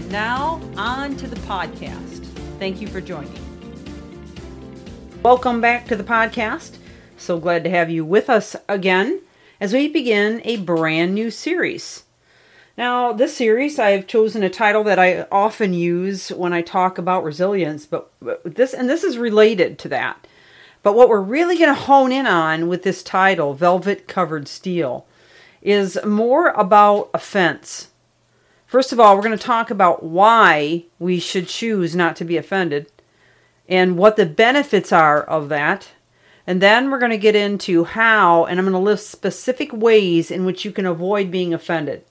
And now, on to the podcast. Thank you for joining. Welcome back to the podcast. So glad to have you with us again as we begin a brand new series. Now, this series, I've chosen a title that I often use when I talk about resilience, but this, and this is related to that. But what we're really going to hone in on with this title, Velvet Covered Steel, is more about offense. First of all, we're going to talk about why we should choose not to be offended and what the benefits are of that. And then we're going to get into how, and I'm going to list specific ways in which you can avoid being offended.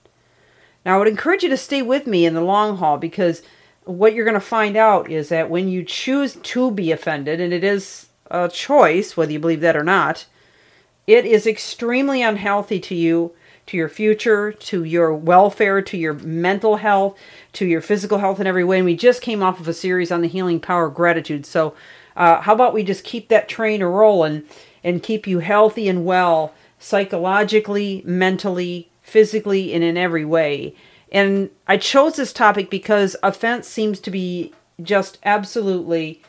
Now, I would encourage you to stay with me in the long haul because what you're going to find out is that when you choose to be offended, and it is a choice, whether you believe that or not, it is extremely unhealthy to you, to your future, to your welfare, to your mental health, to your physical health in every way. And we just came off of a series on the healing power of gratitude. So, uh, how about we just keep that train rolling and keep you healthy and well psychologically, mentally, physically, and in every way? And I chose this topic because offense seems to be just absolutely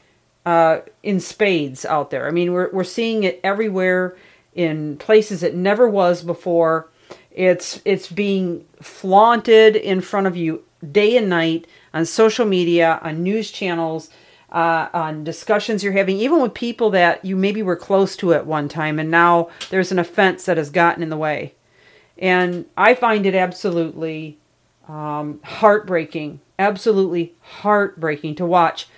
uh, in spades out there. I mean, we're we're seeing it everywhere in places it never was before. It's it's being flaunted in front of you day and night on social media, on news channels, uh, on discussions you're having, even with people that you maybe were close to at one time, and now there's an offense that has gotten in the way. And I find it absolutely um, heartbreaking, absolutely heartbreaking to watch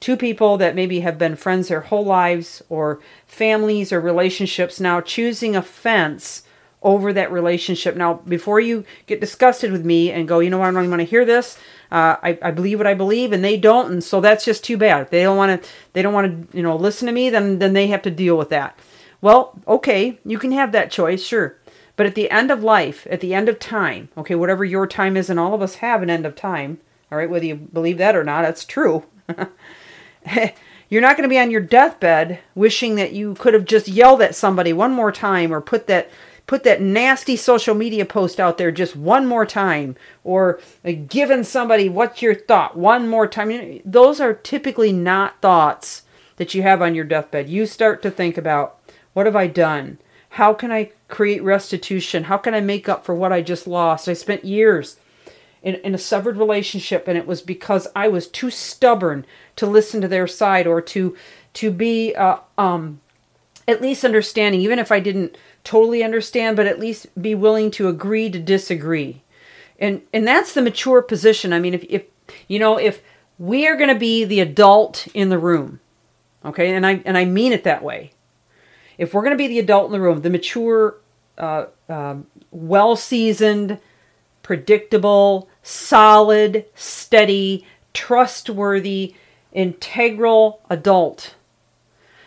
two people that maybe have been friends their whole lives or families or relationships now choosing offense over that relationship. Now, before you get disgusted with me and go, you know what, I don't want to hear this. Uh, I, I believe what I believe, and they don't, and so that's just too bad. If they don't want to, they don't want to, you know, listen to me, then then they have to deal with that. Well, okay, you can have that choice, sure. But at the end of life, at the end of time, okay, whatever your time is, and all of us have an end of time, all right, whether you believe that or not, that's true. you're not going to be on your deathbed wishing that you could have just yelled at somebody one more time or put that put that nasty social media post out there just one more time or given somebody what's your thought one more time. Those are typically not thoughts that you have on your deathbed. You start to think about what have i done? How can i create restitution? How can i make up for what i just lost? I spent years in, in a severed relationship and it was because i was too stubborn to listen to their side or to to be uh, um, at least understanding, even if I didn't totally understand, but at least be willing to agree to disagree. And and that's the mature position. I mean, if if you know if we are going to be the adult in the room, okay, and I and I mean it that way. If we're going to be the adult in the room, the mature, uh, uh, well seasoned, predictable, solid, steady, trustworthy integral adult,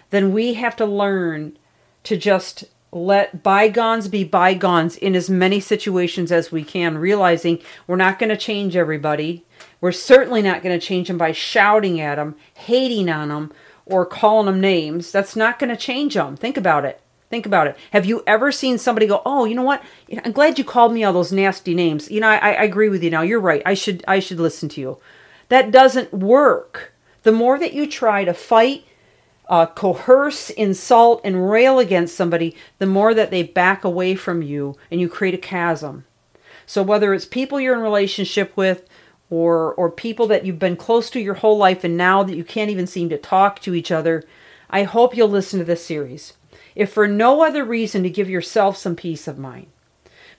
then we have to learn to just let bygones be bygones in as many situations as we can, realizing we're not going to change everybody. We're certainly not going to change them by shouting at them, hating on them, or calling them names. That's not going to change them. Think about it. Think about it. Have you ever seen somebody go, "Oh, you know what? I'm glad you called me all those nasty names." You know, I, I agree with you now. You're right. I should I should listen to you. That doesn't work. The more that you try to fight, uh, coerce, insult, and rail against somebody, the more that they back away from you and you create a chasm. So whether it's people you're in relationship with or or people that you've been close to your whole life and now that you can't even seem to talk to each other, I hope you'll listen to this series. If for no other reason to give yourself some peace of mind.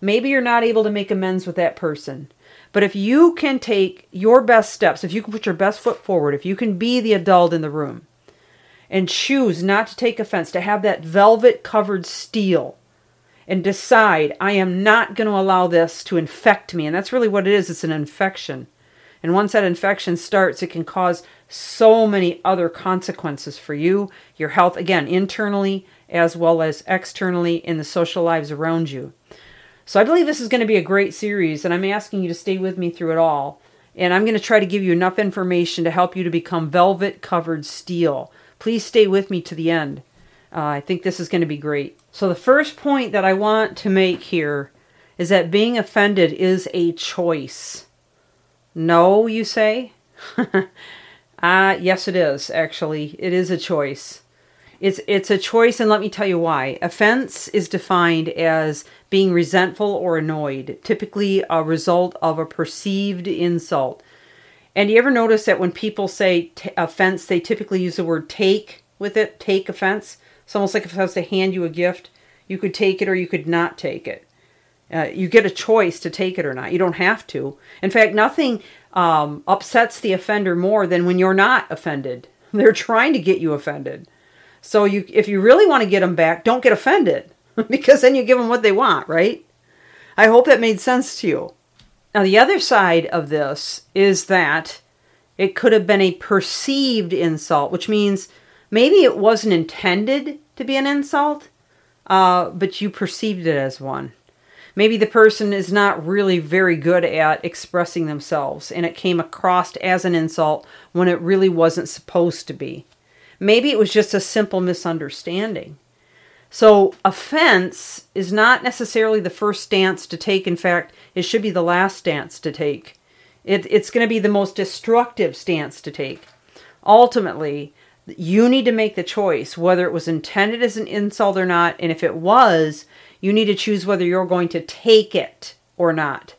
Maybe you're not able to make amends with that person. But if you can take your best steps, if you can put your best foot forward, if you can be the adult in the room and choose not to take offense, to have that velvet covered steel and decide, I am not going to allow this to infect me. And that's really what it is it's an infection. And once that infection starts, it can cause so many other consequences for you, your health, again, internally as well as externally in the social lives around you. So I believe this is going to be a great series, and I'm asking you to stay with me through it all. And I'm going to try to give you enough information to help you to become velvet covered steel. Please stay with me to the end. Uh, I think this is going to be great. So, the first point that I want to make here is that being offended is a choice. No, you say? Ah, uh, yes, it is, actually. It is a choice. It's, it's a choice, and let me tell you why. Offense is defined as being resentful or annoyed, typically a result of a perceived insult. And you ever notice that when people say t- offense, they typically use the word take with it? Take offense. It's almost like if I was to hand you a gift, you could take it or you could not take it. Uh, you get a choice to take it or not. You don't have to. In fact, nothing um, upsets the offender more than when you're not offended. They're trying to get you offended. So you, if you really want to get them back, don't get offended because then you give them what they want, right? I hope that made sense to you. Now, the other side of this is that it could have been a perceived insult, which means maybe it wasn't intended to be an insult, uh, but you perceived it as one. Maybe the person is not really very good at expressing themselves and it came across as an insult when it really wasn't supposed to be. Maybe it was just a simple misunderstanding. So, offense is not necessarily the first stance to take. In fact, it should be the last stance to take. It, it's going to be the most destructive stance to take. Ultimately, you need to make the choice whether it was intended as an insult or not. And if it was, you need to choose whether you're going to take it or not.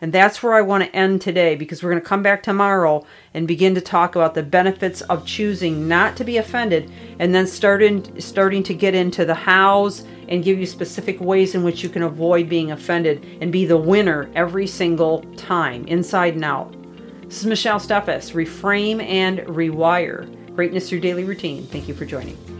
And that's where I want to end today because we're going to come back tomorrow and begin to talk about the benefits of choosing not to be offended and then starting starting to get into the hows and give you specific ways in which you can avoid being offended and be the winner every single time, inside and out. This is Michelle Steffes, Reframe and Rewire. Greatness through daily routine. Thank you for joining.